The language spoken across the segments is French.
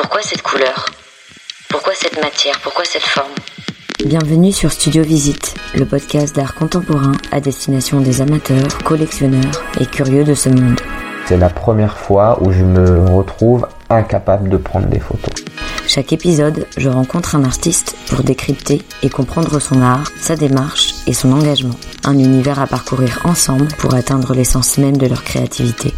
Pourquoi cette couleur? Pourquoi cette matière? Pourquoi cette forme? Bienvenue sur Studio Visite, le podcast d'art contemporain à destination des amateurs, collectionneurs et curieux de ce monde. C'est la première fois où je me retrouve incapable de prendre des photos. Chaque épisode, je rencontre un artiste pour décrypter et comprendre son art, sa démarche et son engagement. Un univers à parcourir ensemble pour atteindre l'essence même de leur créativité.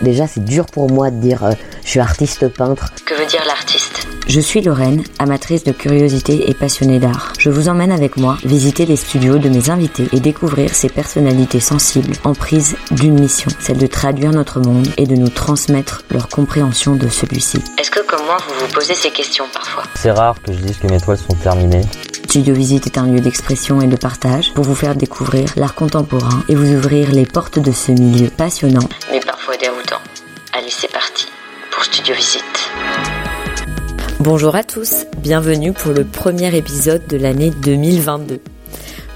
Déjà, c'est dur pour moi de dire euh, je suis artiste peintre. Que veut dire l'artiste? Je suis Lorraine, amatrice de curiosité et passionnée d'art. Je vous emmène avec moi visiter les studios de mes invités et découvrir ces personnalités sensibles en prise d'une mission, celle de traduire notre monde et de nous transmettre leur compréhension de celui-ci. Est-ce que comme moi, vous vous posez ces questions parfois? C'est rare que je dise que mes toiles sont terminées. Studio Visite est un lieu d'expression et de partage pour vous faire découvrir l'art contemporain et vous ouvrir les portes de ce milieu passionnant, mais parfois déroutant. Allez, c'est parti Studio Visite. Bonjour à tous, bienvenue pour le premier épisode de l'année 2022.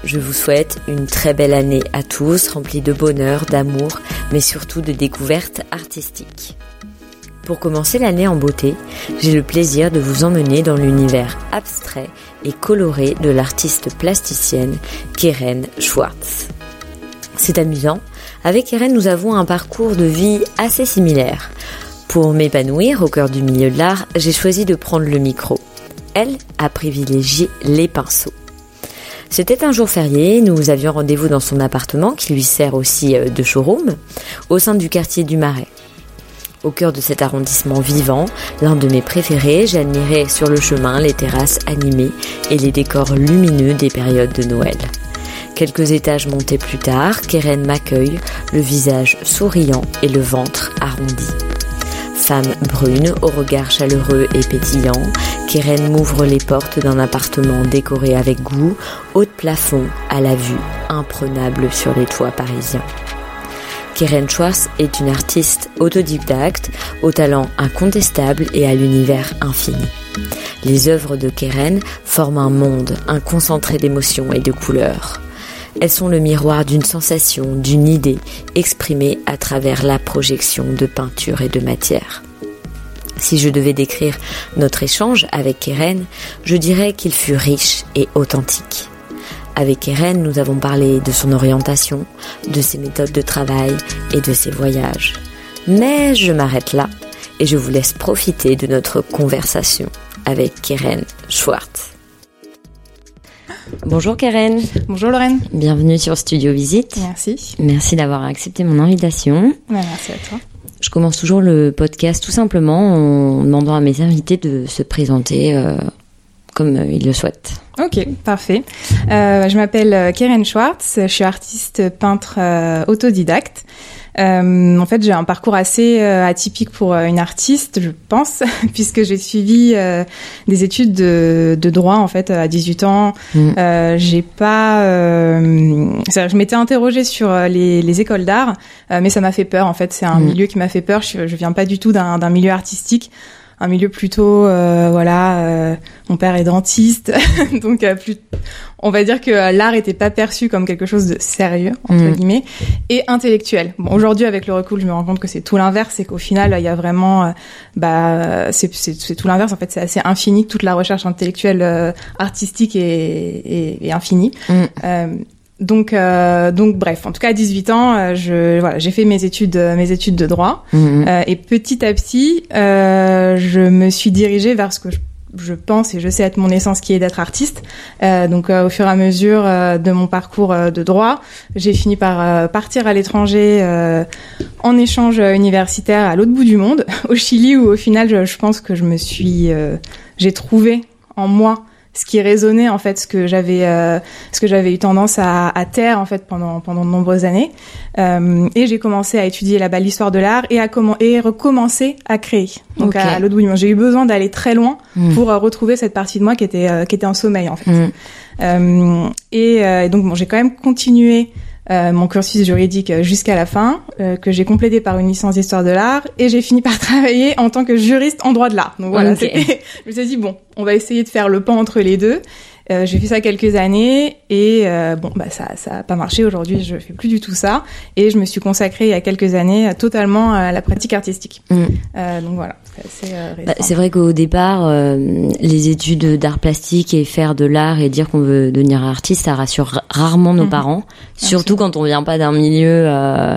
Je vous souhaite une très belle année à tous, remplie de bonheur, d'amour, mais surtout de découvertes artistiques. Pour commencer l'année en beauté, j'ai le plaisir de vous emmener dans l'univers abstrait et coloré de l'artiste plasticienne Keren Schwartz. C'est amusant, avec Keren nous avons un parcours de vie assez similaire. Pour m'épanouir au cœur du milieu de l'art, j'ai choisi de prendre le micro. Elle a privilégié les pinceaux. C'était un jour férié, nous avions rendez-vous dans son appartement qui lui sert aussi euh, de showroom, au sein du quartier du Marais. Au cœur de cet arrondissement vivant, l'un de mes préférés, j'admirais sur le chemin les terrasses animées et les décors lumineux des périodes de Noël. Quelques étages montés plus tard, Keren m'accueille, le visage souriant et le ventre arrondi. Femme brune, au regard chaleureux et pétillant, Keren m'ouvre les portes d'un appartement décoré avec goût, haut de plafond, à la vue imprenable sur les toits parisiens. Keren Schwartz est une artiste autodidacte, au talent incontestable et à l'univers infini. Les œuvres de Keren forment un monde, un concentré d'émotions et de couleurs. Elles sont le miroir d'une sensation, d'une idée, exprimée à travers la projection de peinture et de matière. Si je devais décrire notre échange avec Keren, je dirais qu'il fut riche et authentique. Avec Eren, nous avons parlé de son orientation, de ses méthodes de travail et de ses voyages. Mais je m'arrête là et je vous laisse profiter de notre conversation avec Keren Schwartz. Bonjour Keren. Bonjour Lorraine. Bienvenue sur Studio Visite. Merci. Merci d'avoir accepté mon invitation. merci à toi. Je commence toujours le podcast tout simplement en demandant à mes invités de se présenter euh, comme ils le souhaitent. Ok, parfait. Euh, je m'appelle euh, Keren Schwartz, je suis artiste peintre euh, autodidacte. Euh, en fait, j'ai un parcours assez euh, atypique pour une artiste, je pense, puisque j'ai suivi des études de, de, droit en fait à 18 ans. Mm. j'ai pas, je m'étais interrogée sur les, les écoles d'art, mais ça m'a fait peur. En fait, c'est un mm. milieu qui m'a fait peur. Je, je viens pas du tout d'un milieu artistique un milieu plutôt euh, voilà euh, mon père est dentiste donc euh, plus on va dire que l'art était pas perçu comme quelque chose de sérieux entre mm. guillemets et intellectuel bon aujourd'hui avec le recul je me rends compte que c'est tout l'inverse et qu'au final il y a vraiment bah c'est c'est tout l'inverse en fait c'est assez infini toute la recherche intellectuelle artistique est, est, est infinie mm. Donc, euh, donc bref, en tout cas à 18 ans, euh, je voilà, j'ai fait mes études, euh, mes études de droit, euh, et petit à petit, euh, je me suis dirigée vers ce que je, je, pense et je sais être mon essence, qui est d'être artiste. donc, au fur et à mesure de mon parcours de droit, j'ai fini par partir à l'étranger en échange universitaire à l'autre bout du monde, au Chili, où au final, je, je pense que je me suis, j'ai trouvé en moi ce qui résonnait en fait ce que j'avais euh, ce que j'avais eu tendance à, à, taire en fait pendant pendant de nombreuses années. Euh, et j'ai commencé à étudier là-bas l'histoire de l'art et à comment et recommencer à créer. Donc à, l'autre bout du monde. J'ai eu besoin d'aller très loin hmm. pour euh, retrouver cette partie de moi qui était euh, qui était en sommeil en fait. Hmm. euh, et, et, donc bon j'ai quand même continué euh, mon cursus juridique jusqu'à la fin, euh, que j'ai complété par une licence d'histoire de l'art, et j'ai fini par travailler en tant que juriste en droit de l'art. Donc voilà, je me suis dit bon, on va essayer de faire le pan entre les deux. Euh, j'ai fait ça quelques années et euh, bon bah ça ça a pas marché aujourd'hui je fais plus du tout ça et je me suis consacrée il y a quelques années totalement à la pratique artistique Mm. Euh, donc voilà c'est assez euh, Bah, c'est vrai qu'au départ, euh, les études d'art plastique et faire de l'art et dire qu'on veut devenir artiste, ça rassure ra- rarement nos Mhm. parents. Surtout quand on vient pas d'un milieu, euh,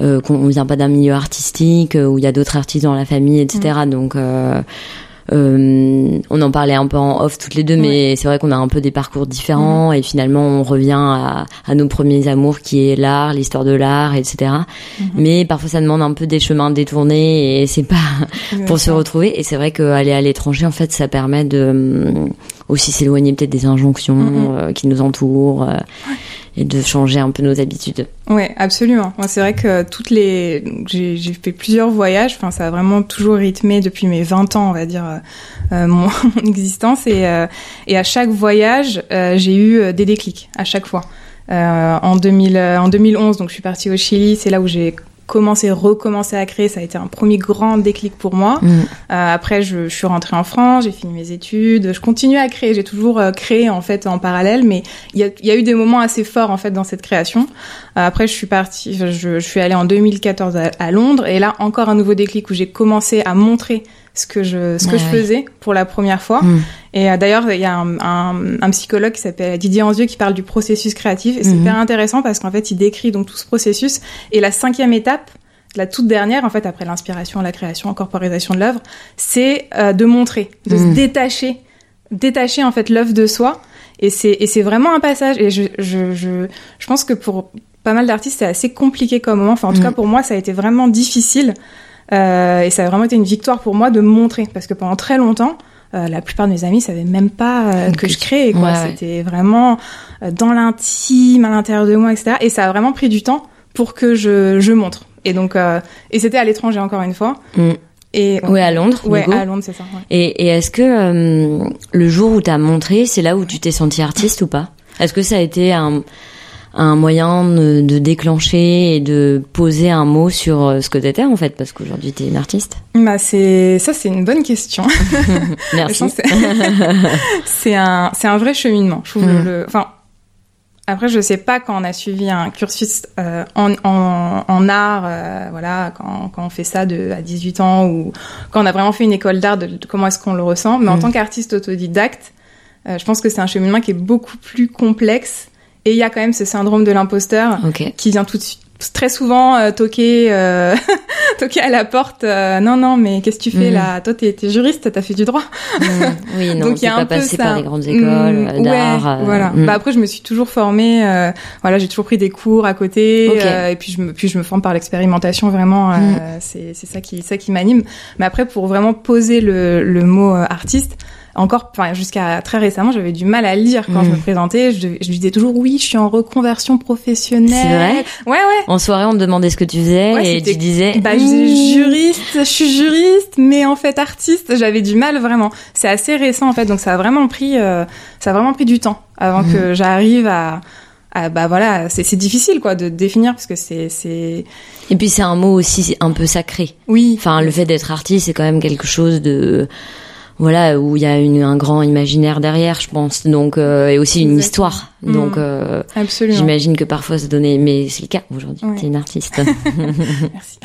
euh, qu'on vient pas d'un milieu artistique euh, où il y a d'autres artistes dans la famille, etc. Mhm. Donc euh, euh, on en parlait un peu en off toutes les deux, mais c'est vrai qu'on a un peu des parcours différents et finalement on revient à, à nos premiers amours qui est l'art, l'histoire de l'art, etc. Mhm. Mais parfois ça demande un peu des chemins détournés et c'est pas pour se retrouver. Et c'est vrai qu'aller à l'étranger, en fait, ça permet de hum, aussi s'éloigner peut-être des injonctions Mhm. euh, qui nous entourent euh, et de changer un peu nos habitudes. Ouais, absolument. Moi, c'est vrai que toutes les, j'ai fait plusieurs voyages. Enfin, ça a vraiment toujours rythmé depuis mes 20 ans, on va dire, euh, euh, mon, existence. Et euh, et à chaque voyage, j'ai eu des déclics à chaque fois. En 2000, en 2011, donc je suis partie au Chili. C'est là où j'ai commencé, recommencé à créer. Ça a été un premier grand déclic pour moi. Mm. Euh, après, je, je suis rentrée en France, j'ai fini mes études, je continue à créer. J'ai toujours euh, créé en fait en parallèle, mais il y a, il y a eu des moments assez forts en fait dans cette création. Euh, après, je suis partie, je, je suis allée en 2014 à, à Londres, et là encore un nouveau déclic où j'ai commencé à montrer ce que je ce que je faisais pour la première fois. Mm. Et euh, d'ailleurs, il y a un, un, un psychologue qui s'appelle Didier Anzieux qui parle du processus créatif, et c'est Mhm. hyper intéressant parce qu'en fait, il décrit donc tout ce processus. Et la cinquième étape, la toute dernière, en fait, après l'inspiration, la création, incorporisation de l'œuvre, c'est euh, de montrer, de Mhm. se détacher, détacher en fait l'œuvre de soi. Et c'est et c'est vraiment un passage. Et je je je je pense que pour pas mal d'artistes, c'est assez compliqué comme moment. Enfin, en tout Mhm. cas, pour moi, ça a été vraiment difficile. Euh, et ça a vraiment été une victoire pour moi de montrer, parce que pendant très longtemps, euh, la plupart de mes amis savaient même pas euh, que Que je créais. Quoi. Ouais, ouais. C'était vraiment euh, dans l'intime, à l'intérieur de moi, etc. Et ça a vraiment pris du temps pour que je, je montre. Et donc, euh, et c'était à l'étranger encore une fois. Mm. Et Ouais, à Londres, Ouais, à Londres, c'est ça. ouais. Et, et est-ce que euh, le jour où t'as montré, c'est là où tu t'es senti artiste ou pas? Est-ce que ça a été un, un moyen de, de déclencher et de poser un mot sur euh, ce que t'étais en fait Parce qu'aujourd'hui t'es une artiste. Bah c'est ça, c'est une bonne question. Merci. c'est un, c'est un vrai cheminement. Je trouve Mm. le, enfin, après, je sais pas quand on a suivi un cursus euh, en, en, en art, euh, voilà, quand, quand on fait ça de, à 18 ans ou quand on a vraiment fait une école d'art, de, de comment est-ce qu'on le ressent. Mais en Mm. tant qu'artiste autodidacte, euh, je pense que c'est un cheminement qui est beaucoup plus complexe. Et il y a quand même ce syndrome de l'imposteur Ok. qui vient tout de suite très souvent euh, toquer euh, toquer à la porte euh, non non mais qu'est-ce que tu fais Mhm. là? Toi t'es t'es juriste t'as fait du droit Mm. Oui, non, donc il y a pas un peu passé ça par les grandes écoles Mm, euh, d'art. ouais, euh, voilà mm. bah après je me suis toujours formée euh, voilà j'ai toujours pris des cours à côté Ok. euh, et puis je me puis je me forme par l'expérimentation vraiment euh, Mm. c'est c'est ça qui ça qui m'anime mais après pour vraiment poser le le mot artiste encore, enfin jusqu'à très récemment, j'avais du mal à le dire quand Mm. je me présentais. Je, je disais toujours oui, je suis en reconversion professionnelle. C'est vrai Ouais, ouais. En soirée, on te demandait ce que tu faisais Ouais, et tu disais. Bah, je Mm. disais juriste, je suis juriste, mais en fait artiste. J'avais du mal vraiment. C'est assez récent en fait, donc ça a vraiment pris, euh, ça a vraiment pris du temps avant Mhm. que j'arrive à, bah voilà, c'est c'est difficile quoi de définir parce que c'est, c'est, Et puis c'est un mot aussi un peu sacré. oui. Enfin, le fait d'être artiste, c'est quand même quelque chose de voilà où il y a une, un grand imaginaire derrière, je pense. Donc euh, et aussi une Exactement. histoire. Mm. Donc euh, Absolument. j'imagine que parfois ça donnait, mais c'est le cas aujourd'hui. Ouais. T'es une artiste. Merci.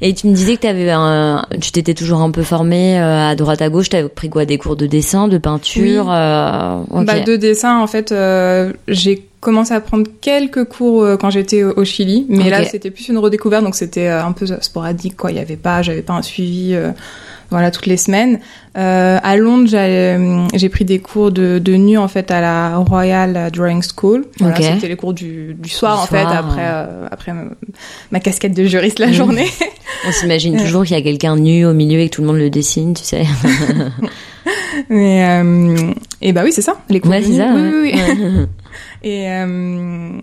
et tu me disais que t'avais un, tu t'étais toujours un peu formée euh, à droite à gauche. T'avais pris quoi Des cours de dessin, de peinture Oui. euh. Bah, de dessin, en fait, euh, j'ai commencé à prendre quelques cours quand j'étais au, Chili, mais là c'était plus une redécouverte, donc c'était un peu sporadique, quoi. Il y avait pas, j'avais pas un suivi, euh, voilà, toutes les semaines. Euh, à Londres, j'ai euh, j'ai pris des cours de, de nu en fait à la Royal Drawing School. Voilà, c'était les cours du, du soir Du en soir, fait, après euh, après ma, ma casquette de juriste la journée. On s'imagine toujours qu'il y a quelqu'un nu au milieu et que tout le monde le dessine, tu sais. mais euh, et bah oui, c'est ça, les cours ouais, de nu. ça. Oui, ouais. oui, oui. Et, euh,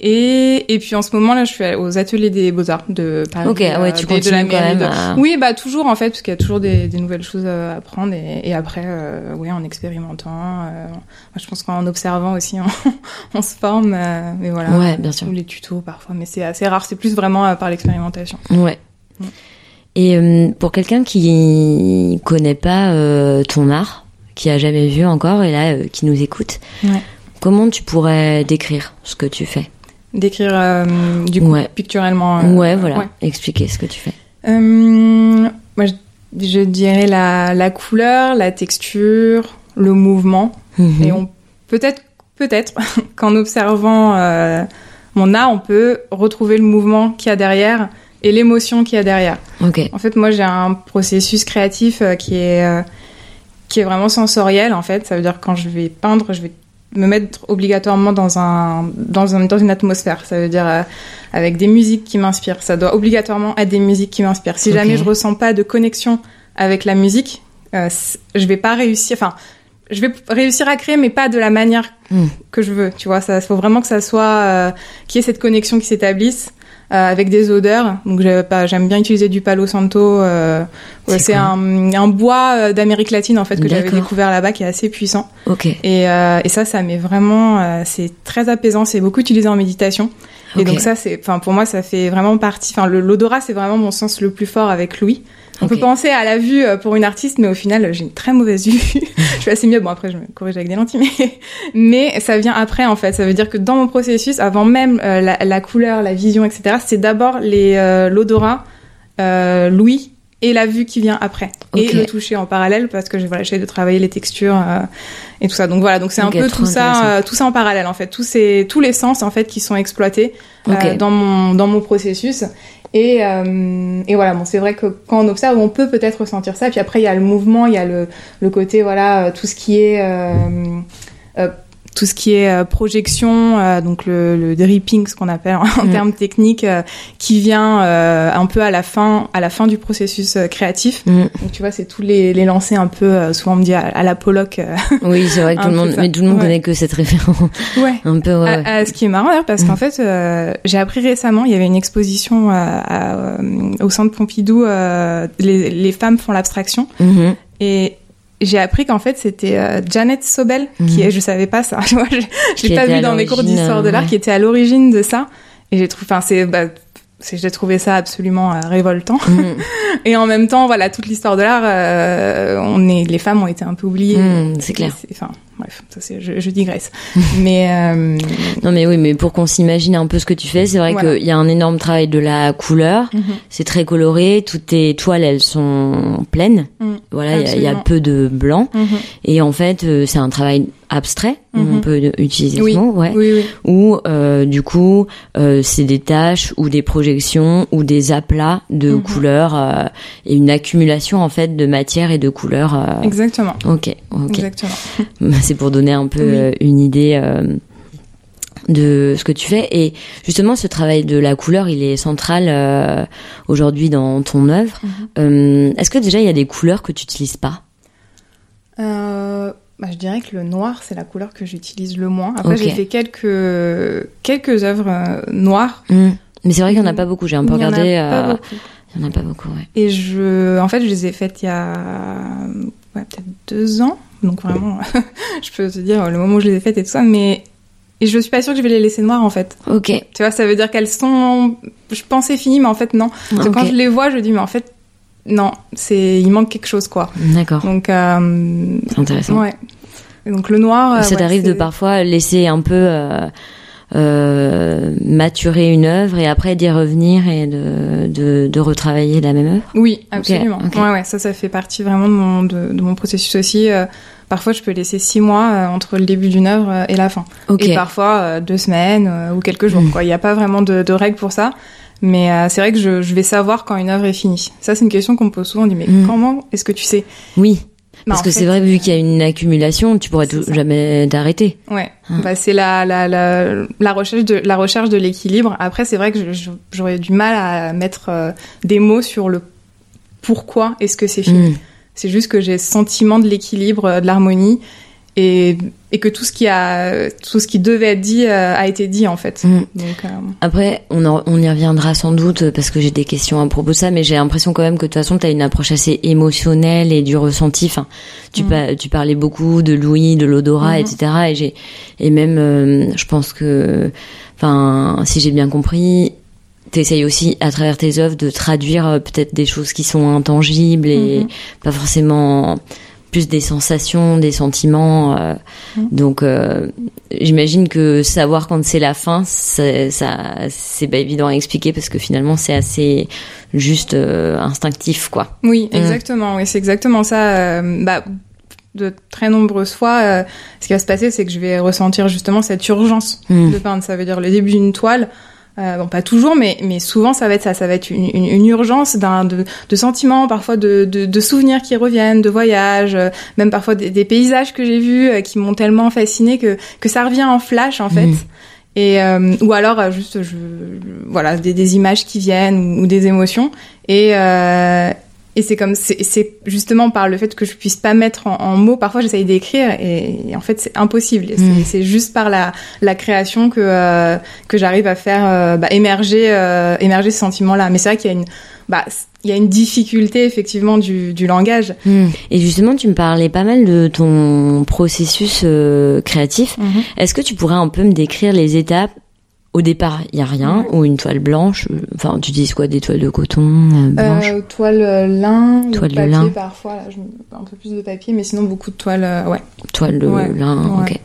et, et puis en ce moment là, je suis aux ateliers des beaux-arts de Paris. ok, ouais, tu euh, des- de la continues quand mairie même. de- à- Oui, bah toujours en fait, parce qu'il y a toujours des, des nouvelles choses à apprendre et, et après, euh, oui, en expérimentant. euh, moi, je pense qu'en observant aussi, on, on se forme. euh, mais voilà. Ouais, bien sûr. Ou les tutos parfois, mais c'est assez rare. C'est plus vraiment euh, par l'expérimentation. Ouais. Mm. Et euh, pour quelqu'un qui connaît pas euh, ton art, qui a jamais vu encore et là qui nous écoute. Ouais. Comment tu pourrais décrire ce que tu fais? Décrire euh, du coup Ouais. picturalement. euh, Ouais, voilà. ouais. Expliquer ce que tu fais. Euh, moi, je, je dirais la, la couleur, la texture, le mouvement. Mhm. Et on peut-être, peut-être qu'en observant mon art, on peut retrouver le mouvement qu'il y a derrière et l'émotion qu'il y a derrière. En fait, moi, j'ai un processus créatif qui est qui est vraiment sensoriel. En fait, ça veut dire que quand je vais peindre, je vais me mettre obligatoirement dans un dans un dans une atmosphère. Ça veut dire euh, avec des musiques qui m'inspirent. Ça doit obligatoirement être des musiques qui m'inspirent. Si jamais je ressens pas de connexion avec la musique, euh, je vais pas réussir. Enfin, je vais réussir à créer, mais pas de la manière Mm. que je veux. Tu vois, ça faut vraiment que ça soit euh, qu'il y ait cette connexion qui s'établisse. Euh, avec des odeurs, donc j'aime bien utiliser du Palo Santo. euh, ouais, C'est un, un bois euh, d'Amérique latine en fait que j'avais découvert là-bas qui est assez puissant. Et, euh, et ça, ça met vraiment, euh, c'est très apaisant. C'est beaucoup utilisé en méditation. Et donc ça, c'est, enfin pour moi, ça fait vraiment partie. Enfin, l'odorat, c'est vraiment mon sens le plus fort avec Louis. On peut penser à la vue euh, pour une artiste, mais au final, j'ai une très mauvaise vue. je suis assez mieux. Bon, après, je me corrige avec des lentilles, mais mais ça vient après en fait. Ça veut dire que dans mon processus, avant même euh, la, la couleur, la vision, etc., c'est d'abord les euh, l'odorat, euh, l'ouïe et la vue qui vient après et le toucher en parallèle parce que j'ai voilà, j'essaie de travailler les textures euh, et tout ça. Donc voilà, donc c'est un peu tout ça, euh, tout ça en parallèle en fait. Tous ces tous les sens en fait qui sont exploités euh, Ok. dans mon dans mon processus. Et, euh, et voilà, bon, c'est vrai que quand on observe, on peut peut-être ressentir ça. Puis après, il y a le mouvement, il y a le, le côté, voilà, euh, tout ce qui est, euh, euh, tout ce qui est euh, projection, euh, donc le, le dripping, ce qu'on appelle en, en Mm. termes techniques, euh, qui vient euh, un peu à la fin, à la fin du processus euh, créatif. Mm. Donc tu vois, c'est tous les, les lancers un peu, euh, souvent on me dit à, à la Pollock. Oui, c'est vrai que tout le monde, ça. mais tout le monde Ouais. connaît que cette référence. ouais. Un peu, ouais. À- à- ce qui est marrant d'ailleurs parce qu'en Mm. fait euh, j'ai appris récemment il y avait une exposition euh, à- euh, au centre Pompidou euh, les, les femmes font l'abstraction Mhm. et j'ai appris qu'en fait c'était euh, Janet Sobel qui Mhm. est je savais pas ça je, je l'ai pas vu dans mes cours d'histoire de l'art qui était à l'origine de ça et j'ai trouvé enfin c'est bah, j'ai trouvé ça absolument euh, révoltant Mhm. et en même temps voilà toute l'histoire de l'art euh, on est les femmes ont été un peu oubliées Mhm, c'est clair. enfin bref ça c'est je, je digresse mais euh, Non mais oui, mais pour qu'on s'imagine un peu ce que tu fais, c'est vrai Voilà. qu'il y a un énorme travail de la couleur. mhm. C'est très coloré. Toutes tes toiles, elles sont pleines. Mm. Voilà, il y a- y, peu de blanc. Mhm. Et en fait, euh, c'est un travail abstrait. On Mhm. peut utiliser Oui. ce mot, ouais. Oui, oui. Où euh, du coup, euh, c'est des taches ou des projections ou des aplats de Mhm. couleurs euh, et une accumulation en fait de matière et de couleurs. euh, Exactement. Ok, ok. Exactement. C'est pour donner un peu euh, une idée euh, de ce que tu fais. Et justement, ce travail de la couleur, il est central euh, aujourd'hui dans ton œuvre. Mhm. Euh, Est-ce que déjà il y a des couleurs que tu n'utilises pas? Euh, bah, je dirais que le noir, c'est la couleur que j'utilise le moins. Après, j'ai fait quelques, quelques œuvres euh, noires. Hmm. Mais c'est vrai qu'il n'y en a pas beaucoup. J'ai un peu Il regardé. euh. Il n'y en a pas beaucoup, ouais. Et je, en fait, je les ai faites il y a ouais, peut-être deux ans. Donc vraiment, je peux te dire le moment où je les ai faites et tout ça. Mais et je suis pas sûre que je vais les laisser noires en fait. Ok. Tu vois, ça veut dire qu'elles sont. Je pensais finies, mais en fait non. Parce que quand je les vois, je dis mais en fait non, c'est il manque quelque chose quoi. D'accord. Donc euh, C'est intéressant. ouais. Et donc le noir. euh, Ça ouais, t'arrive de parfois laisser un peu euh, euh, maturer une œuvre et après d'y revenir et de, de, de retravailler la même œuvre? Oui, absolument. Ouais, ouais, ça, ça fait partie vraiment de mon, de, de mon processus aussi. Euh, parfois, je peux laisser six mois euh, entre le début d'une œuvre euh, et la fin. Ok. Et parfois, euh, deux semaines euh, ou quelques jours. Mm. quoi. Il n'y a pas vraiment de, de règles pour ça. Mais euh, c'est vrai que je, je vais savoir quand une œuvre est finie. Ça, c'est une question qu'on me pose souvent. On dit, mais Mm. comment est-ce que tu sais? Oui. Bah, Parce que c'est vrai, vu qu'il y a une accumulation, tu pourrais tout- jamais t'arrêter. Ouais, Ah. bah, c'est la, la, la, la recherche de la recherche de l'équilibre. Après, c'est vrai que j'aurais du mal à mettre euh, des mots sur le pourquoi est-ce que c'est fini. Mm. C'est juste que j'ai ce sentiment de l'équilibre, euh, de l'harmonie, et, et que tout ce qui a, tout ce qui devait être dit euh, a été dit en fait. Mm. Donc, euh, Après, on, en- on y reviendra sans doute parce que j'ai des questions à propos de ça, mais j'ai l'impression quand même que de toute façon, tu as une approche assez émotionnelle et du ressenti. Enfin, tu, pa- tu parlais beaucoup de l'ouïe, de l'odorat, Mhm. etc. Et, j'ai, et même, euh, je pense que, enfin, si j'ai bien compris, t'essayes aussi à travers tes œuvres de traduire peut-être des choses qui sont intangibles et Mhm. pas forcément plus des sensations, des sentiments. euh, Mm. Donc, euh, j'imagine que savoir quand c'est la fin, c'est- ça, c'est pas évident à expliquer parce que finalement, c'est assez juste euh, instinctif, quoi. Oui, Mm. exactement. Oui, c'est exactement ça. bah, de très nombreuses fois, euh, ce qui va se passer, c'est que je vais ressentir justement cette urgence Mm. de peindre. Ça veut dire le début d'une toile. Euh, bon, pas toujours, mais, mais souvent ça va être ça. Ça va être une, une, une urgence d'un de, de sentiments, parfois de, de, de souvenirs qui reviennent, de voyages, euh, même parfois des, des paysages que j'ai vus euh, qui m'ont tellement fasciné que que ça revient en flash en fait. Mhm. Et ou alors juste je, voilà des, des images qui viennent ou, ou des émotions et euh, et c'est comme c'est justement par le fait que je puisse pas mettre en, en mots parfois j'essaye d'écrire et, et en fait c'est impossible. Et c'est juste par la la création que euh, que j'arrive à faire euh, bah, émerger euh, émerger ce sentiment là mais c'est vrai qu'il y a une bah il y a une difficulté effectivement du du langage. Et justement, tu me parlais pas mal de ton processus euh, créatif. Est-ce que tu pourrais un peu me décrire les étapes Au départ, il y a rien, ou une toile blanche. Enfin, tu utilises quoi Des toiles de coton euh, Euh, toile euh, lin, Toile de papier lin. parfois, là, je, un peu plus de papier, mais sinon beaucoup de toile, euh, ouais. Toile de ouais, lin, ouais. ok.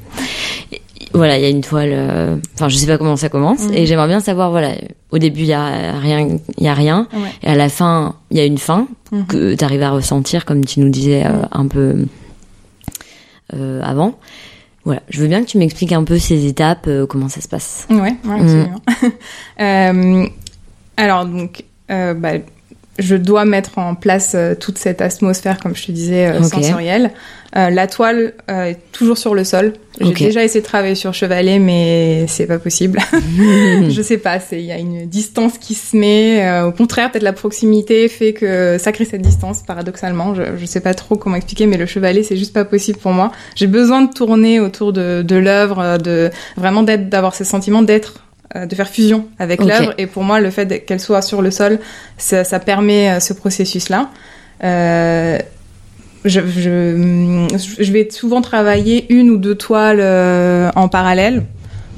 Et- Voilà, il y a une toile. Enfin, je sais pas comment ça commence, Mhm. et j'aimerais bien savoir. Voilà, au début, il y a rien, il y a rien, Ouais. et à la fin, il y a une fin Mhm. que tu arrives à ressentir, comme tu nous disais un peu avant. Voilà, je veux bien que tu m'expliques un peu ces étapes, euh, comment ça se passe. Ouais, ouais, absolument. Euh, alors donc, euh, bah, je dois mettre en place euh, toute cette atmosphère, comme je te disais, euh, sensorielle. Euh, la toile euh, est toujours sur le sol. J'ai déjà essayé de travailler sur chevalet, mais c'est pas possible. je sais pas, il y a une distance qui se met. euh, au contraire, peut-être la proximité fait que ça crée cette distance. Paradoxalement, je, je sais pas trop comment expliquer, mais le chevalet c'est juste pas possible pour moi. J'ai besoin de tourner autour de, de l'œuvre, de vraiment d'être, d'avoir ce sentiment d'être de faire fusion avec l'œuvre et pour moi le fait qu'elle soit sur le sol ça, ça permet euh, ce processus là euh, je, je, je vais souvent travailler une ou deux toiles euh, en parallèle.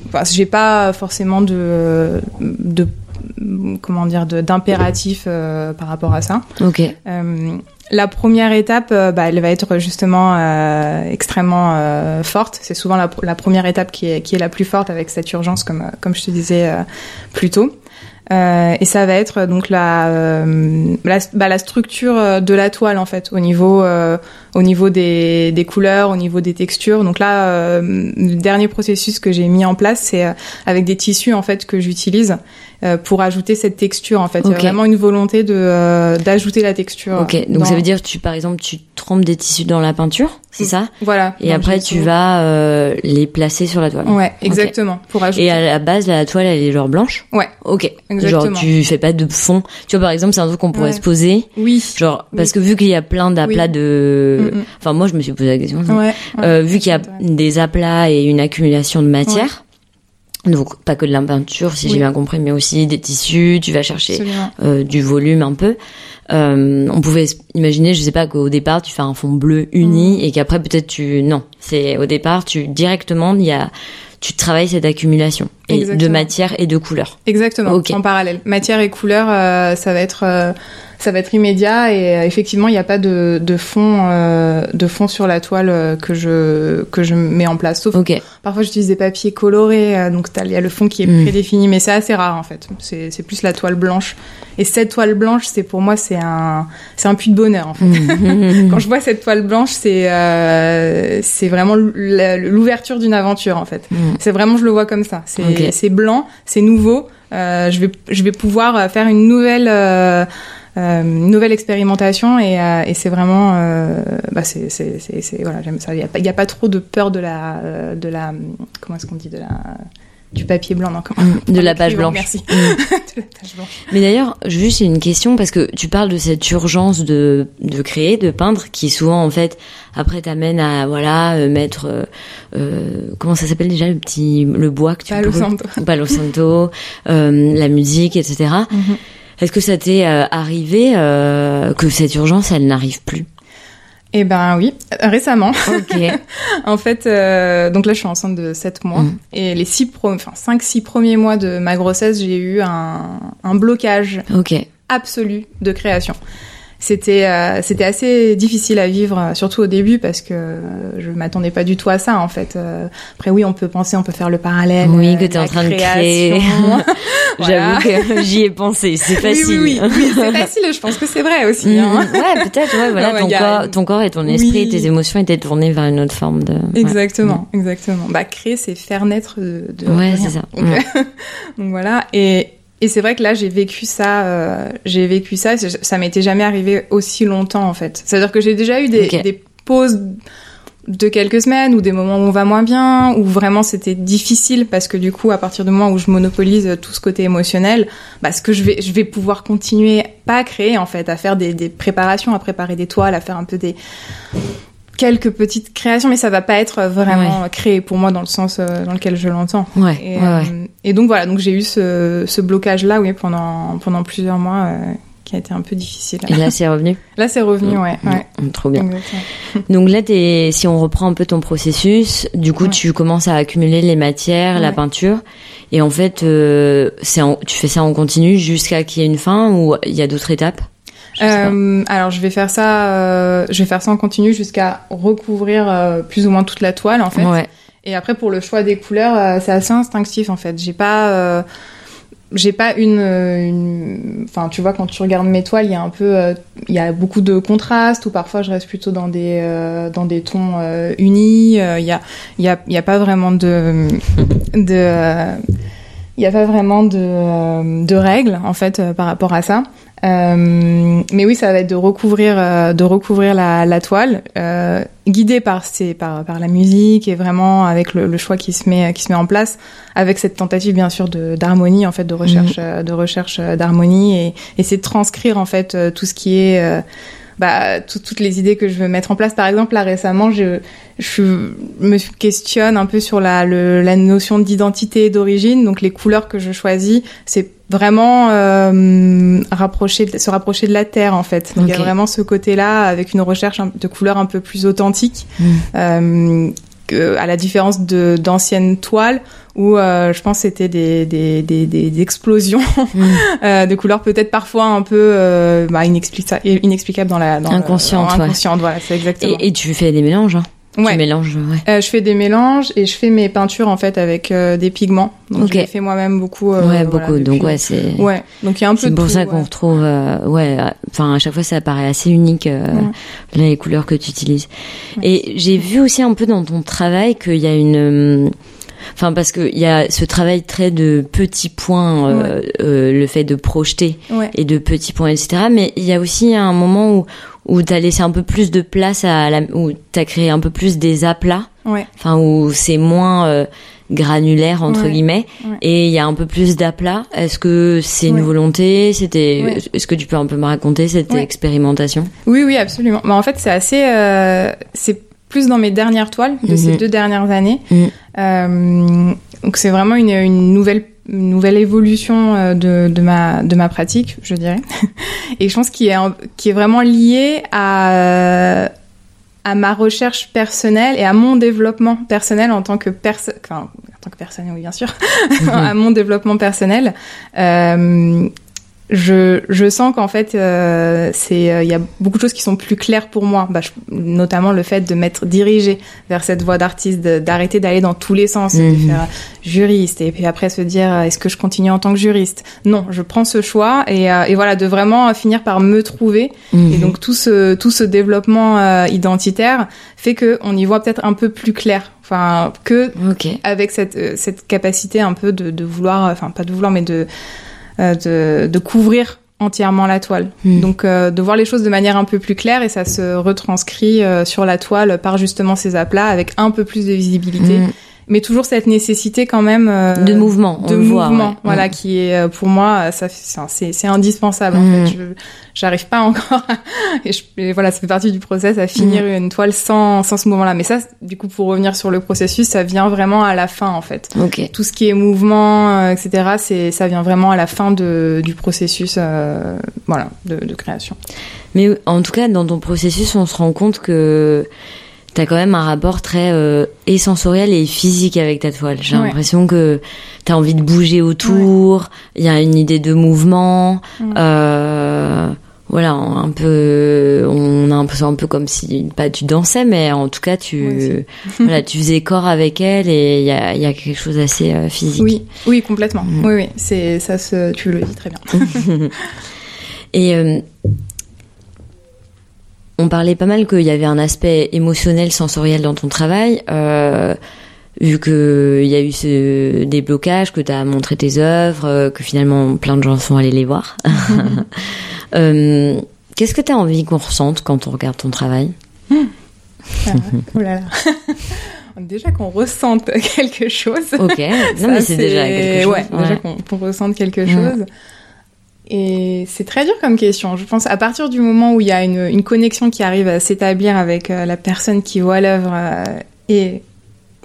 Enfin, j'ai pas forcément de, de comment dire d'impératif euh, par rapport à ça. Ok. Euh, la première étape, euh, bah, elle va être justement euh, extrêmement euh, forte. C'est souvent la, première étape qui est, qui est la plus forte avec cette urgence, comme, euh, comme je te disais euh, plus tôt. Euh, et ça va être donc la, la, bah, la structure de la toile en fait, au niveau, au niveau des, des couleurs, au niveau des textures. Donc là, le dernier processus que j'ai mis en place, c'est avec des tissus en fait que j'utilise euh, pour ajouter cette texture en fait. Il y a vraiment une volonté de euh, d'ajouter la texture. Ok, donc dans- ça veut dire tu, par exemple, tu trempes des tissus dans la peinture, c'est Mm. ça? Voilà. Et après, tu vas euh, les placer sur la toile. Ouais, exactement. Pour ajouter. Et à la base, la toile, elle est genre blanche? Ouais, Ok. Exactement. Genre, tu fais pas de fond. Tu vois, par exemple, c'est un truc qu'on pourrait Ouais. se poser. oui. Genre, Oui. parce que vu qu'il y a plein d'aplats Oui. de... Mm, mm. Enfin, moi, je me suis posé la question. Ouais. ouais. Euh, vu qu'il y a des aplats et une accumulation de matière, donc pas que de la peinture, si j'ai bien compris, mais aussi des tissus, tu vas chercher euh, du volume un peu. Euh, on pouvait imaginer, je sais pas, qu'au départ tu fais un fond bleu uni Mm. et qu'après peut-être tu non, c'est au départ tu directement il y a tu travailles cette accumulation et de matière et de couleur. Exactement. En parallèle. Matière et couleur, euh, ça va être, ça va être immédiat et euh, effectivement, il n'y a pas de, de fond, euh, de fond sur la toile euh, que je que je mets en place. Sauf Ok. parfois, j'utilise des papiers colorés, euh, donc il y a le fond qui est Mm. prédéfini, mais c'est assez rare en fait. C'est c'est plus la toile blanche. Et cette toile blanche, c'est pour moi, c'est un, c'est un puits de bonheur en fait. Mm. Quand je vois cette toile blanche, c'est euh, c'est vraiment l'ouverture d'une aventure en fait. Mm. C'est vraiment je le vois comme ça. C'est Ok. c'est blanc, c'est nouveau. Euh, je vais je vais pouvoir faire une nouvelle une nouvelle expérimentation et, euh, et c'est vraiment euh, bah c'est c'est c'est c'est- voilà j'aime ça. Il y a pas a trop de peur de la euh, de la comment est-ce qu'on dit de la du papier blanc non comment Mm. De la page blanche. Merci. Mm. de la page blanche. Mais d'ailleurs, juste une question parce que tu parles de cette urgence de de créer, de peindre, qui souvent en fait après t'amène à voilà euh, mettre euh, euh, comment ça s'appelle déjà le petit le bois que tu Palo brûles Santo. Palo Santo, euh, la musique, etc. Est-ce que ça t'est euh, arrivé euh, que cette urgence elle n'arrive plus? Eh ben oui, récemment. Ok. En fait, euh, donc là, je suis enceinte de 7 mois. Mhm. Et les six pro- enfin, 5-6 premiers mois de ma grossesse, j'ai eu un, un blocage absolu de création. C'était euh, c'était assez difficile à vivre, euh, surtout au début parce que euh, je m'attendais pas du tout à ça en fait. Euh, après oui, on peut penser, on peut faire le parallèle. Oui, que euh, t'es en train de créer. Voilà. J'avoue que j'y ai pensé, c'est facile. oui, oui, oui, c'est facile. Je pense que c'est vrai aussi. Mm, hein. ouais, peut-être, ouais, voilà, ton, a- corps, ton corps et ton esprit, Oui. tes émotions étaient tournés vers une autre forme de. ouais. Exactement, exactement. Bah créer, c'est faire naître de. de Ouais, c'est ça. Donc voilà. Et et c'est vrai que là, j'ai vécu ça. euh, j'ai vécu ça. Ça m'était jamais arrivé aussi longtemps en fait. C'est-à-dire que j'ai déjà eu des, des pauses de quelques semaines ou des moments où on va moins bien, où vraiment c'était difficile parce que du coup, à partir du moment où je monopolise tout ce côté émotionnel, bah, ce que je vais, je vais pouvoir continuer, pas à créer en fait, à faire des, des préparations, à préparer des toiles, à faire un peu des quelques petites créations, mais ça va pas être vraiment créé pour moi dans le sens euh, dans lequel je l'entends. Ouais, Et, ouais, euh, et donc voilà, donc j'ai eu ce, ce blocage là, oui, pendant pendant plusieurs mois, euh, qui a été un peu difficile. Et là, c'est revenu. Là, c'est revenu, ouais, ouais. Mm, Trop bien. Exactement. Donc là, t'es, si on reprend un peu ton processus, du coup, tu commences à accumuler les matières, la peinture, et en fait, euh, c'est en- tu fais ça en continu jusqu'à qu'il y ait une fin ou il y a d'autres étapes? Euh, alors je vais faire ça, euh, je vais faire ça en continu jusqu'à recouvrir euh, plus ou moins toute la toile en fait. Ouais. Et après pour le choix des couleurs, euh, c'est assez instinctif en fait. J'ai pas, euh, j'ai pas une, euh, une, enfin tu vois quand tu regardes mes toiles, il y a un peu, euh, il y a beaucoup de contrastes ou parfois je reste plutôt dans des, euh, dans des tons euh, unis. Euh, Il y a, il y a, il y a pas vraiment de, de, euh, il y a pas vraiment de, euh, de règles en fait par rapport à ça. Euh, mais oui, ça va être de recouvrir, euh, de recouvrir la, la toile, euh, guidé par, par, par la musique et vraiment avec le, le choix qui se met, qui se met en place, avec cette tentative bien sûr de d'harmonie en fait, de recherche, euh, de recherche euh, d'harmonie et essayer de transcrire en fait euh, tout ce qui est euh, bah, tout- toutes les idées que je veux mettre en place. Par exemple, là récemment, je, je me questionne un peu sur la, le, la notion d'identité et d'origine. Donc les couleurs que je choisis, c'est vraiment euh, rapprocher, de- se rapprocher de la terre en fait. Donc il y a vraiment ce côté-là avec une recherche de couleurs un peu plus authentiques. Mm. Euh, à la différence de d'anciennes toiles où euh, je pense c'était des, des, des, des, explosions Mm. euh, de couleurs peut-être parfois un peu euh, bah, inexplica- inexplicables dans la dans le- Inconsciente, ouais. inconsciente, voilà c'est exactement Et, et tu fais des mélanges, hein Tu ouais mélanges, ouais. euh, je fais des mélanges et je fais mes peintures en fait avec euh, des pigments donc Ok. je les fais moi-même beaucoup euh, ouais, beaucoup. Donc ouais, c'est. ouais donc il y a un peu C'est pour tout, ça qu'on retrouve, euh, ouais, enfin à chaque fois ça paraît assez unique euh, les couleurs que tu utilises. Et j'ai vu aussi un peu dans ton travail qu'il y a une, euh, enfin parce que il y a ce travail très de petits points, euh, euh, le fait de projeter ouais et de petits points, etc. Mais il y a aussi un moment où où t'as laissé un peu plus de place à la, où t'as créé un peu plus des aplats, ouais enfin où c'est moins euh, granulaire entre Ouais. guillemets Ouais. et il y a un peu plus d'aplats. Est-ce que c'est une volonté? C'était est-ce que tu peux un peu me raconter cette expérimentation? Oui, oui, absolument. Bah, en fait, c'est assez, euh, c'est plus dans mes dernières toiles de ces Mhm. deux dernières années. Mhm. Euh, donc c'est vraiment une, une nouvelle une nouvelle évolution euh, de, de ma de ma pratique, je dirais. Et je pense qui est qui est vraiment lié à à ma recherche personnelle et à mon développement personnel en tant que personne, enfin, en tant que personne, oui, bien sûr, à mon développement personnel. Euh, je, je sens qu'en fait, euh, c'est, euh, il y a beaucoup de choses qui sont plus claires pour moi. Bah, je- notamment le fait de m'être dirigée vers cette voie d'artiste, d'arrêter d'aller dans tous les sens, de Mhm. faire juriste et puis après se dire euh, est-ce que je continue en tant que juriste? Non, je prends ce choix et, euh, et voilà de vraiment finir par me trouver. Et Mhm. donc tout ce tout ce développement euh, identitaire fait que on y voit peut-être un peu plus clair. Enfin que avec cette, euh, cette capacité un peu de, de vouloir, euh, enfin pas de vouloir, mais de, euh, de, de couvrir entièrement la toile. Mhm. Donc euh, de voir les choses de manière un peu plus claire et ça se retranscrit euh, sur la toile par justement ces aplats avec un peu plus de visibilité. Mhm. Mais toujours cette nécessité quand même euh, De mouvement, on de voit, mouvement, ouais. voilà, qui est euh, pour moi, ça, c'est- c'est indispensable en Mhm. fait. Je j'arrive pas encore, et, je, et voilà, ça fait partie du process à finir Mhm. une toile sans sans ce mouvement-là. Mais ça, du coup, pour revenir sur le processus, ça vient vraiment à la fin en fait. Ok. Tout ce qui est mouvement, euh, etc., c'est ça vient vraiment à la fin de du processus, euh, voilà, de, de création. Mais en tout cas, dans ton processus, on se rend compte que t'as quand même un rapport très euh, et sensoriel et physique avec ta toile. J'ai Ouais. l'impression que t'as envie de bouger autour. Il y a une idée de mouvement. Ouais. Euh, voilà, un peu, on a un peu, un peu comme si pas tu dansais, mais en tout cas tu, voilà, tu faisais corps avec elle et il y a, y a quelque chose d'assez euh, physique. Oui, oui, complètement. Mm. Oui, oui, c'est ça, se, tu le dis très bien. et euh, on parlait pas mal qu'il y avait un aspect émotionnel, sensoriel dans ton travail. Euh, vu que il y a eu ce déblocage, que tu as montré tes œuvres, euh, que finalement plein de gens sont allés les voir. euh, Qu'est-ce que tu as envie qu'on ressente quand on regarde ton travail? Mmh. ah, oh là là. déjà qu'on ressente quelque chose. Ok, non mais c'est déjà quelque chose. Ouais, déjà qu'on qu ressente quelque mmh. Et c'est très dur comme question. Je pense à partir du moment où il y a une, une connexion qui arrive à s'établir avec euh, la personne qui voit l'œuvre euh, et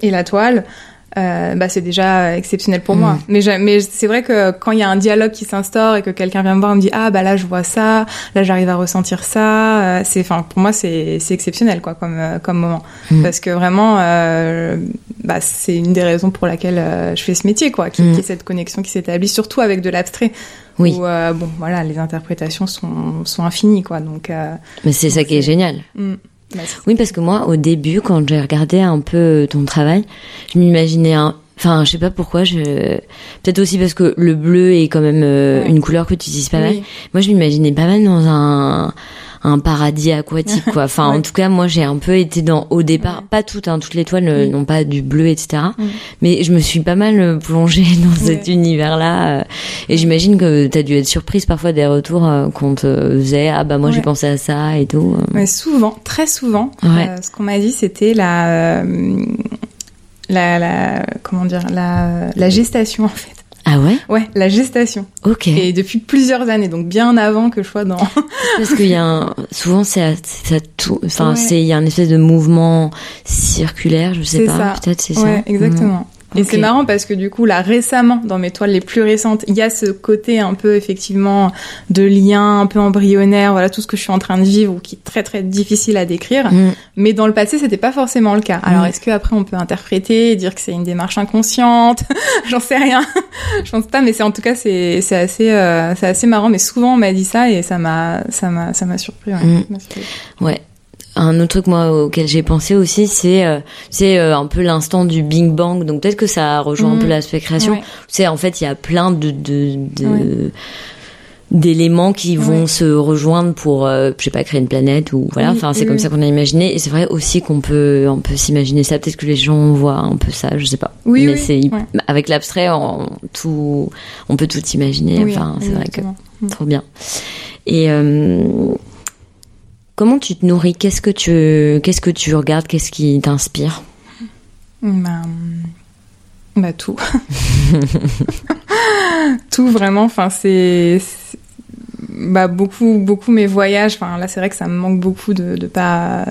et la toile, euh, bah c'est déjà exceptionnel pour mmh. moi. Mais, mais c'est vrai que quand il y a un dialogue qui s'instaure et que quelqu'un vient me voir et me dit ah bah là je vois ça, là j'arrive à ressentir ça, euh, c'est enfin pour moi c'est exceptionnel quoi comme euh, comme moment mmh. parce que vraiment euh, bah c'est une des raisons pour laquelle euh, je fais ce métier quoi, qui, mmh. qui est cette connexion qui s'établit surtout avec de l'abstrait. Oui. Où, bon voilà les interprétations sont sont infinies quoi donc. mais c'est ça qui est génial. Oui, parce que moi, au début, quand j'ai regardé un peu ton travail, je m'imaginais un. Enfin, je sais pas pourquoi. Je peut-être aussi parce que le bleu est quand même euh, ouais. une couleur que tu utilises pas mal. Moi, je m'imaginais pas mal dans un un paradis aquatique quoi. Enfin ouais. en tout cas moi j'ai un peu été dans au départ ouais. pas toutes hein, toutes les toiles oui. n'ont pas du bleu etc. Oui. Mais je me suis pas mal euh, plongée dans cet univers là euh, et j'imagine que tu as dû être surprise parfois des retours euh, qu'on te faisait ah bah moi j'ai pensé à ça et tout. Mais souvent très souvent ce qu'on m'a dit c'était la la, la comment dire la, la gestation en fait. Ah ouais Ouais, la gestation. Ok. Et depuis plusieurs années, donc bien avant que je sois dans. Parce qu'il y a un, souvent c'est ça tout, enfin ouais. c'est il y a un espèce de mouvement circulaire, je sais pas, peut-être c'est ouais, ça. exactement. Et c'est marrant parce que du coup, là, récemment, dans mes toiles les plus récentes, il y a ce côté un peu, effectivement, de lien un peu embryonnaire, voilà, tout ce que je suis en train de vivre ou qui est très, très difficile à décrire. Mm. Mais dans le passé, c'était pas forcément le cas. Alors, mm. est-ce qu'après, on peut interpréter, dire que c'est une démarche inconsciente? J'en sais rien. Je pense pas, mais c'est, en tout cas, c'est, c'est assez, euh, c'est assez marrant. Mais souvent, on m'a dit ça et ça m'a, ça m'a, ça m'a surpris. Ouais. Mm. ouais un autre truc moi auquel j'ai pensé aussi c'est euh, c'est euh, un peu l'instant du Big Bang. Donc peut-être que ça rejoint mmh. un peu l'aspect création. Ouais. c'est en fait il y a plein de de, de ouais. d'éléments qui vont se rejoindre pour euh, je sais pas créer une planète ou voilà. Enfin c'est comme ça qu'on a imaginé. Et c'est vrai aussi qu'on peut on peut s'imaginer ça. Peut-être que les gens voient un peu ça je sais pas. Oui, mais c'est avec l'abstrait on tout on peut tout imaginer. Enfin c'est vrai que mmh. trop bien. Et euh, Comment tu te nourris? Qu'est-ce que tu qu'est-ce que tu regardes? Qu'est-ce qui t'inspire? Bah, bah, tout. tout vraiment. Enfin c'est bah beaucoup beaucoup mes voyages. Enfin là c'est vrai que ça me manque beaucoup de de pas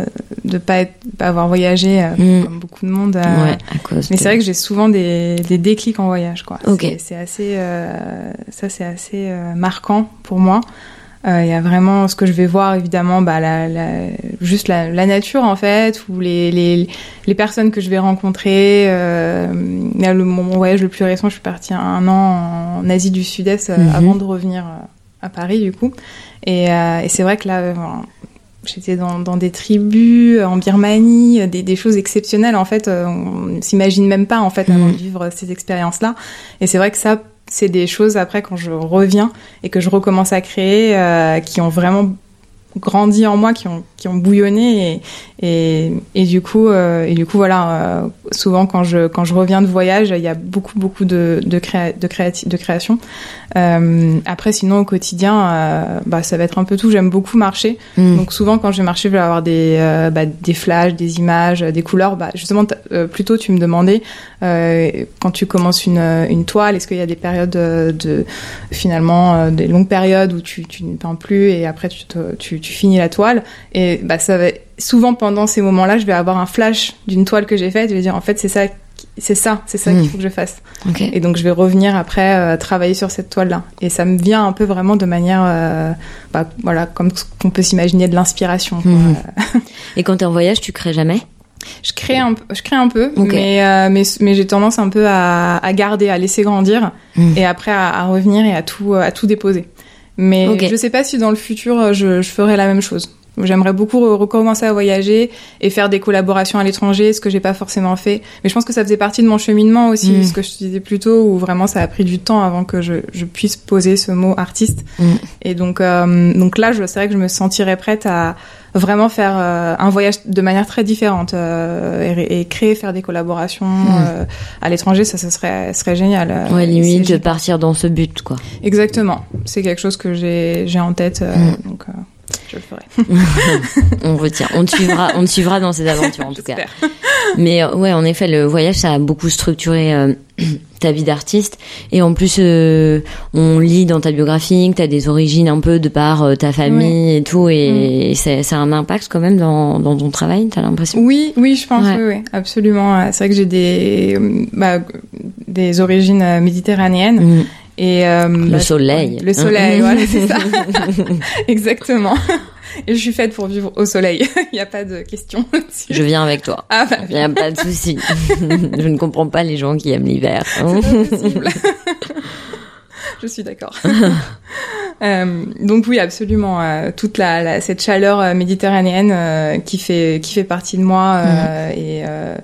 de pas être pas avoir voyagé euh, mm. comme beaucoup de monde. Euh, ouais, à cause mais de... c'est vrai que j'ai souvent des, des déclics en voyage quoi. Ok. C'est assez euh, ça c'est assez marquant pour moi. Il euh, y a vraiment ce que je vais voir évidemment, bah, la, la, juste la, la, nature en fait, ou les, les, les personnes que je vais rencontrer. Euh, le, mon voyage le plus récent, je suis partie un an en Asie du Sud-Est mm -hmm. avant de revenir à Paris du coup. Et, euh, et c'est vrai que là, j'étais dans, dans, des tribus en Birmanie, des, des, choses exceptionnelles en fait. On s'imagine même pas en fait avant -hmm. de vivre ces expériences-là. Et c'est vrai que ça c'est des choses après quand je reviens et que je recommence à créer euh, qui ont vraiment grandi en moi, qui ont, qui ont bouillonné et, et, et du coup euh, et du coup voilà euh, souvent quand je quand je reviens de voyage il y a beaucoup beaucoup de de, créa de, créati de création. Euh, après sinon au quotidien bah ça va être un peu tout. J'aime beaucoup marcher. Mmh. donc souvent quand je vais marcher je vais avoir des bah, des flashs des images des couleurs. Bah justement plutôt tu me demandais quand tu commences une une toile est-ce qu'il y a des périodes de, de finalement des longues périodes où tu tu ne peins plus et après tu te, tu, tu finis la toile et bah ça va souvent pendant ces moments-là, je vais avoir un flash d'une toile que j'ai faite, je vais dire en fait c'est ça c'est ça, c'est ça mmh. qu'il faut que je fasse. Okay. Et donc je vais revenir après euh, travailler sur cette toile-là. Et ça me vient un peu vraiment de manière, euh, bah, voilà, comme qu'on peut s'imaginer de l'inspiration. Mmh. Et quand tu es en voyage, tu crées jamais? Je crée un, je crée un peu, okay. mais, euh, mais, mais j'ai tendance un peu à, à, garder, à laisser grandir, mmh. et après à, à, revenir et à tout, à tout déposer. Mais je sais pas si dans le futur euh, je, je ferai la même chose. J'aimerais beaucoup re- recommencer à voyager et faire des collaborations à l'étranger, ce que j'ai pas forcément fait. Mais je pense que ça faisait partie de mon cheminement aussi, Mm. ce que je te disais plus tôt, où vraiment ça a pris du temps avant que je, je puisse poser ce mot artiste. Mm. Et donc, euh, donc là, je- c'est vrai que je me sentirais prête à vraiment faire euh, un voyage de manière très différente euh, et, et créer, faire des collaborations euh, à l'étranger, ça, ça serait, serait génial. Euh, Mm. Ouais, limite de partir dans ce but, quoi. Exactement. C'est quelque chose que j'ai j'ai en tête, Mm. donc euh, je le ferai. On retient. On te suivra, on te suivra dans ces aventures, en tout cas. Mais euh, ouais, en effet, le voyage, ça a beaucoup structuré euh, ta vie d'artiste. Et en plus, euh, on lit dans ta biographie que t'as des origines un peu de par euh, ta famille et tout. Et, c'est- ça a un impact quand même dans, dans ton travail, t'as l'impression? Oui, oui, je pense, Ouais. oui, oui, absolument. C'est vrai que j'ai des, bah, des origines méditerranéennes. Mm. Et, euh, Le bah, soleil. Le soleil, Mm. voilà, c'est ça. Exactement. Et je suis faite pour vivre au soleil. Il n'y a pas de question. Je viens avec toi. Ah bah, Il n'y a pas de souci. je ne comprends pas les gens qui aiment l'hiver. possible. je suis d'accord. Euh, donc oui, absolument. euh, toute la, la- cette chaleur euh, méditerranéenne euh, qui fait qui fait partie de moi euh, et euh,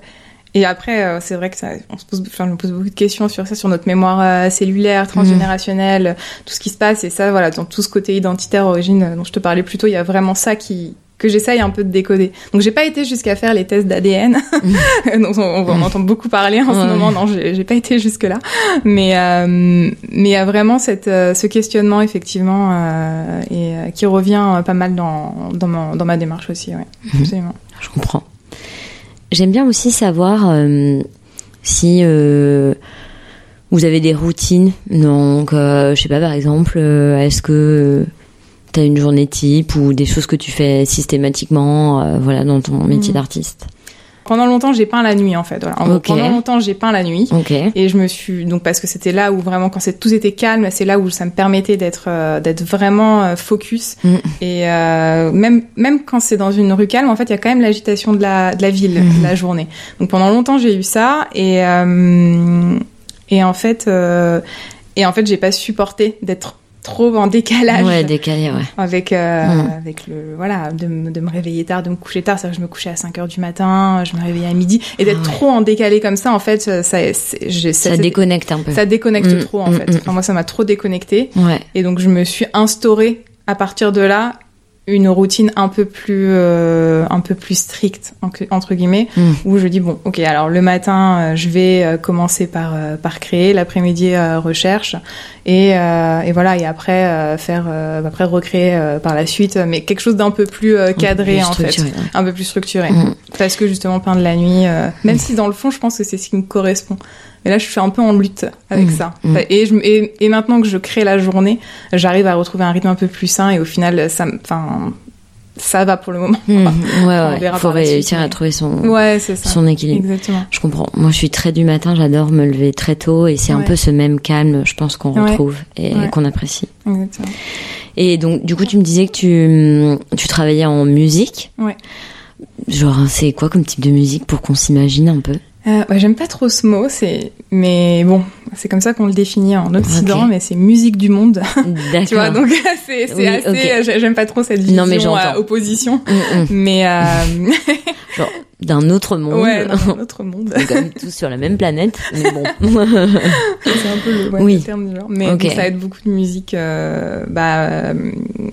et après, euh, c'est vrai que ça, on se pose, enfin, je me pose beaucoup de questions sur ça, sur notre mémoire euh, cellulaire, transgénérationnelle, tout ce qui se passe. Et ça, voilà, dans tout ce côté identitaire, origine euh, dont je te parlais plus tôt, il y a vraiment ça qui que j'essaye un peu de décoder. Donc j'ai pas été jusqu'à faire les tests d'ADN, dont on, on, on entend beaucoup parler en ce moment. Non, j'ai pas été jusque là, mais euh, mais il y a vraiment cette euh, ce questionnement effectivement euh, et euh, qui revient euh, pas mal dans dans, mon- dans ma démarche aussi. Ouais, absolument. Je comprends. J'aime bien aussi savoir euh, si euh, vous avez des routines. Donc, euh, je sais pas, par exemple, est-ce que tu as une journée type ou des choses que tu fais systématiquement voilà, dans ton métier Mhm. d'artiste? Pendant longtemps, j'ai peint la nuit en fait. Voilà. En. Pendant longtemps, j'ai peint la nuit. Et je me suis donc parce que c'était là où vraiment quand c'est tout était calme, c'est là où ça me permettait d'être euh, d'être vraiment euh, focus. Mm. Et euh, même même quand c'est dans une rue calme, en fait, il y a quand même l'agitation de la de la ville Mhm. la journée. Donc pendant longtemps, j'ai eu ça et euh, et en fait et en fait, j'ai pas supporté d'être trop en décalage Ouais, décalé, ouais. avec euh, Mm. avec le voilà de, me- de me réveiller tard de me coucher tard c'est que je me couchais à 5 heures du matin je me réveillais à midi et d'être Ah ouais. trop en décalé comme ça en fait ça c'est- j'ai- Ça, déconnecte un peu. ça déconnecte Mm, trop en mm, fait. Enfin, moi ça m'a trop déconnecté Ouais. et donc je me suis instauré à partir de là une routine un peu plus euh, un peu plus stricte en- entre guillemets où je dis bon ok alors le matin euh, je vais euh, commencer par euh, par créer l'après-midi euh, recherche et euh, et voilà et après euh, faire euh, après recréer euh, par la suite mais quelque chose d'un peu plus euh, cadré en fait un peu plus structuré Mm. parce que justement peindre la nuit euh, même si dans le fond je pense que c'est ce qui me correspond mais là je suis un peu en lutte avec Mm. ça Mm. et, je, et et maintenant que je crée la journée j'arrive à retrouver un rythme un peu plus sain et au final ça me- enfin ça va pour le moment Mm. Ouais, ouais. verra Faut réussir à trouver son, ouais c'est ça son équilibre. exactement Je comprends. Moi, je suis très du matin. J'adore me lever très tôt, et c'est un peu ce même calme, je pense, qu'on retrouve et qu'on apprécie. exactement Et donc, du coup, tu me disais que tu, tu travaillais en musique. Ouais. Genre, c'est quoi comme type de musique pour qu'on s'imagine un peu? Euh, ouais, j'aime pas trop ce mot, c'est mais bon, c'est comme ça qu'on le définit en Occident, mais c'est musique du monde. D'accord. tu vois, donc c'est Oui, assez. J'aime pas trop cette vision Non, mais euh, opposition, Mm, mm. mais euh, Genre, d'un autre monde. ouais, dans un autre monde. On est quand même tous sur la même planète, mais bon. c'est un peu le, ouais, Oui. le terme du genre. Mais donc, ça aide beaucoup de musique, euh, bah, euh,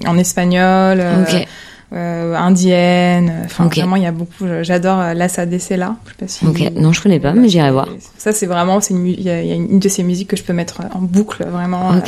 en espagnol, euh. Euh, indienne. Enfin, Ok. vraiment, il y a beaucoup. J'adore euh, La Sadecela. Je sais pas si. Ok. Non, je connais pas, mais j'irai voir. Ça, c'est vraiment, c'est une, il y, a une de ces musiques que je peux mettre en boucle, vraiment. euh,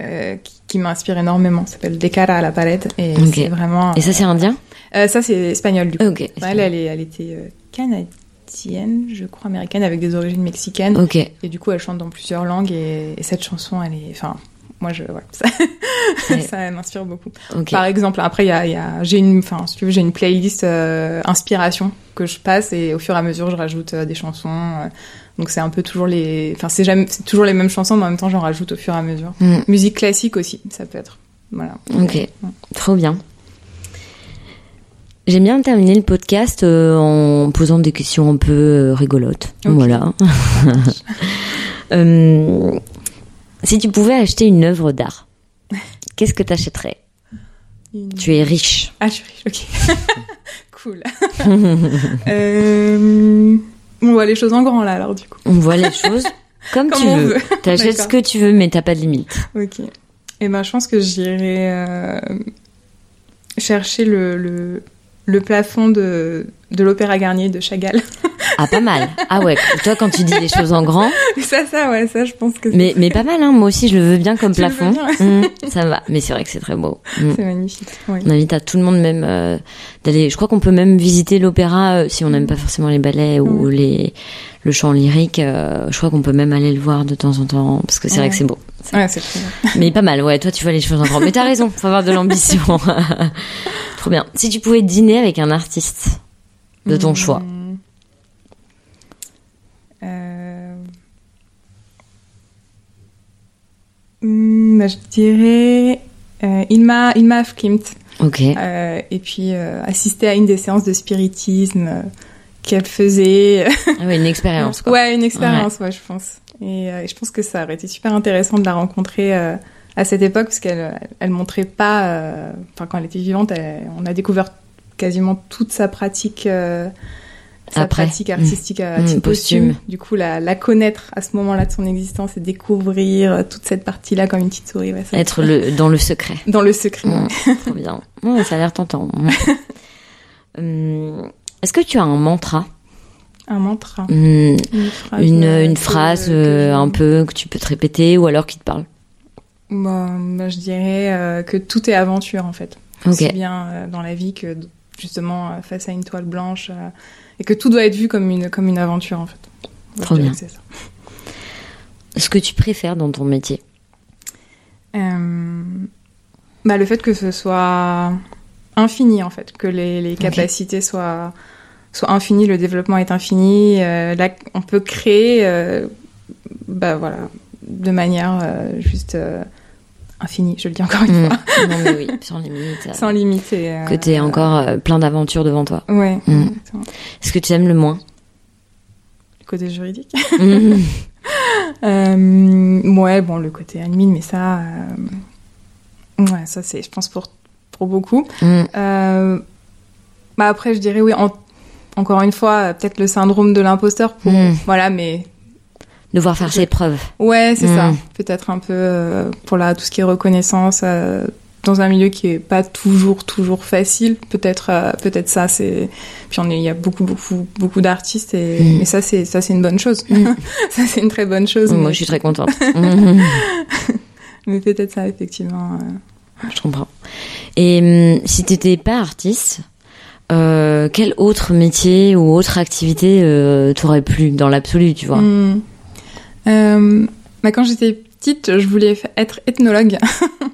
euh, qui, qui m'inspire énormément. Ça s'appelle De cara à la pared et c'est vraiment. Et ça, c'est indien Euh, ça c'est espagnol du coup. Elle, elle, était euh, canadienne, je crois américaine, avec des origines mexicaines. Et du coup, elle chante dans plusieurs langues et, et cette chanson, elle est, enfin, moi je, ouais, ça, m'inspire beaucoup. Par exemple, après, il y a, il y a j'ai une, enfin, si tu veux, j'ai une playlist euh, inspiration que je passe et au fur et à mesure, je rajoute euh, des chansons. euh, donc c'est un peu toujours les, enfin, c'est jamais, c'est toujours les mêmes chansons, mais en même temps, j'en rajoute au fur et à mesure. Mm. Musique classique aussi, ça peut être. Voilà. Ok. Ouais. Trop bien. J'aime bien terminer le podcast en posant des questions un peu rigolotes. Voilà. Si tu pouvais acheter une œuvre d'art, qu'est-ce que t'achèterais? Une- Tu es riche. Ah, je suis riche, ok. cool. euh... On voit les choses en grand là, alors du coup. On voit les choses comme, Comme tu on veux. T'achètes ce que tu veux, mais t'as pas de limite. Ok. Et ben, je pense que j'irai euh, chercher le, le, le plafond de, de l'Opéra Garnier de Chagall. Ah, pas mal. Ah ouais, toi, quand tu dis les choses en grand, ça, ça, ouais, ça, je pense que c'est- mais, mais pas mal, hein. Moi aussi, je le veux bien comme Tu plafond. Mm, ça va. Mais c'est vrai que c'est très beau. Mm. c'est magnifique. Oui. On invite à tout le monde même euh, d'aller. Je crois qu'on peut même visiter l'opéra euh, si on n'aime pas forcément les ballets ou Mm. les le chant lyrique. euh, je crois qu'on peut même aller le voir de temps en temps parce que c'est vrai que c'est beau. Ouais, c'est très bien. Mais pas mal. Ouais, toi tu vois les choses en grand. Mais t'as raison. Faut avoir de l'ambition. Trop bien. Si tu pouvais dîner avec un artiste de ton Mmh. choix, bah, je dirais euh, Ilma, Ilma Afklimt. ok. Euh, et puis euh, assister à une des séances de spiritisme qu'elle faisait. Ah ouais, une expérience. Quoi. ouais, une expérience, ouais. je pense. Et euh, je pense que ça aurait été super intéressant de la rencontrer euh, à cette époque, parce qu'elle elle montrait pas, euh, enfin quand elle était vivante, elle- on a découvert quasiment toute sa pratique. Sa Après. pratique artistique à Mmh, titre posthume. posthume. Du coup, la, la connaître à ce moment-là de son existence et découvrir euh, toute cette partie-là comme une petite souris. Ouais, Être le dans le secret. dans le secret. Mm, trop bien. Ça a l'air tentant. Mm. Hum, Est-ce que tu as un mantra Un mantra. Une phrase, une, euh, une phrase euh, un peu que tu peux te répéter ou alors qui te parle Bah, bah, je dirais euh, que tout est aventure en fait. Aussi bien euh, dans la vie que justement face à une toile blanche et que tout doit être vu comme une comme une aventure en fait. Moi, Trop bien. ça. Ce que tu préfères dans ton métier Euh, bah, le fait que ce soit infini en fait, que les, les capacités soient soient infinies, le développement est infini. euh, là, on peut créer, euh, bah voilà, de manière juste euh, infinie. Je le dis encore une Mm. fois, Non mais oui, sans limite. sans limite. Et, euh, Que encore euh, plein d'aventures devant toi. Ouais, Mm. exactement. Est-ce que tu aimes le moins Le côté juridique. Mm. Euh, ouais, bon, le côté admin, mais ça, euh, ouais, ça c'est, je pense pour pour beaucoup. Mm. Euh, bah après, je dirais oui. en- encore une fois, euh, peut-être le syndrome de l'imposteur. Pour, Mm. Voilà, mais Devoir faire ses preuves. ouais, c'est ça. Peut-être un peu euh, pour la tout ce qui est reconnaissance euh, dans un milieu qui est pas toujours toujours facile. Peut-être euh, peut-être ça. C'est puis on est, il y a beaucoup beaucoup beaucoup d'artistes et Mm. mais ça c'est ça c'est une bonne chose. Mm. ça c'est une très bonne chose. Moi mais- je suis très contente. Mm. Mais peut-être ça, effectivement. Je comprends. Et si t'étais pas artiste, quel autre métier ou autre activité t'aurait plu dans l'absolu, tu vois? Hmm. Euh, bah, quand j'étais petite, je voulais être ethnologue.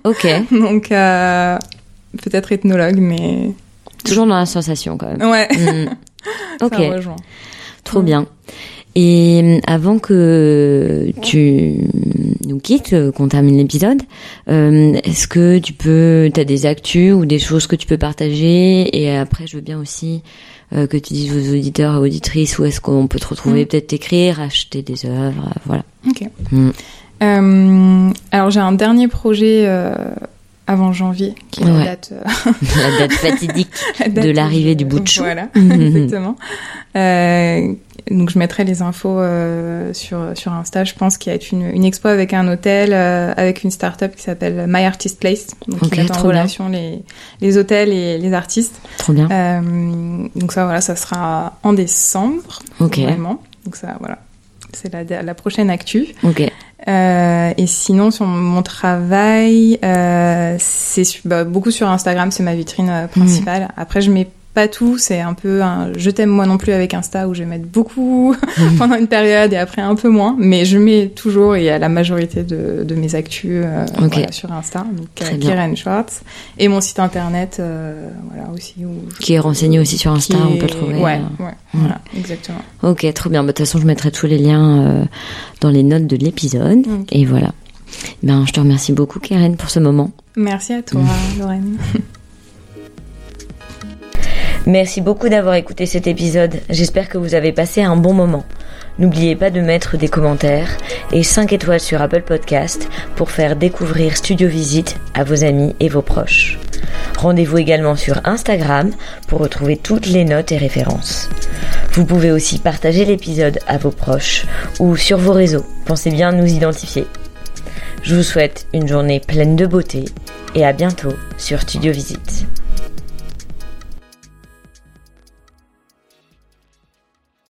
Ok. Donc, euh, peut-être ethnologue, mais. Toujours dans la sensation quand même. Ouais, Hmm. Ok. ça rejoint. Trop bien. Et hum, avant que tu nous quittes, euh, qu'on termine l'épisode, euh, est-ce que tu peux, t'as des actus ou des choses que tu peux partager? Et après, je veux bien aussi euh, que tu dises aux auditeurs et auditrices où est-ce qu'on peut te retrouver, Mm. peut-être t'écrire, acheter des œuvres, euh, voilà. Ok. Mm. Euh, alors, j'ai un dernier projet euh, avant janvier qui Ouais. date. euh, La date fatidique. la date De l'arrivée du bout de chou. Voilà, exactement. Donc je mettrai les infos euh, sur sur Insta. Je pense qu'il y a une, une expo avec un hôtel, euh, avec une start-up qui s'appelle My Artist Place, donc Ok, qui met en trop bien. relation les les hôtels et les artistes. Trop bien. Euh, donc ça voilà, ça sera en décembre. Ok. Vraiment. Donc ça voilà, c'est la la prochaine actu. Ok. Euh, et sinon, sur mon travail, euh, c'est bah, beaucoup sur Instagram, c'est ma vitrine euh, principale. Après, je mets pas tout, c'est un peu un je t'aime moi non plus avec Insta où je vais mettre beaucoup pendant une période et après un peu moins. Mais je mets toujours et à la majorité de, de mes actus euh, voilà, sur Insta. Donc, euh. Keren Schwartz. Et mon site internet, euh, voilà aussi. Où je- Qui est renseigné aussi sur Insta, on peut le trouver. Ouais, euh. ouais, voilà, exactement. Ok, trop bien. Bah, De toute façon, je mettrai tous les liens dans les notes de l'épisode. Et voilà. Ben, je te remercie beaucoup, Karen, pour ce moment. Merci à toi, Lorraine. Merci beaucoup d'avoir écouté cet épisode. J'espère que vous avez passé un bon moment. N'oubliez pas de mettre des commentaires et 5 étoiles sur Apple Podcast pour faire découvrir Studio Visite à vos amis et vos proches. Rendez-vous également sur Instagram pour retrouver toutes les notes et références. Vous pouvez aussi partager l'épisode à vos proches ou sur vos réseaux. Pensez bien nous identifier. Je vous souhaite une journée pleine de beauté et à bientôt sur Studio Visite.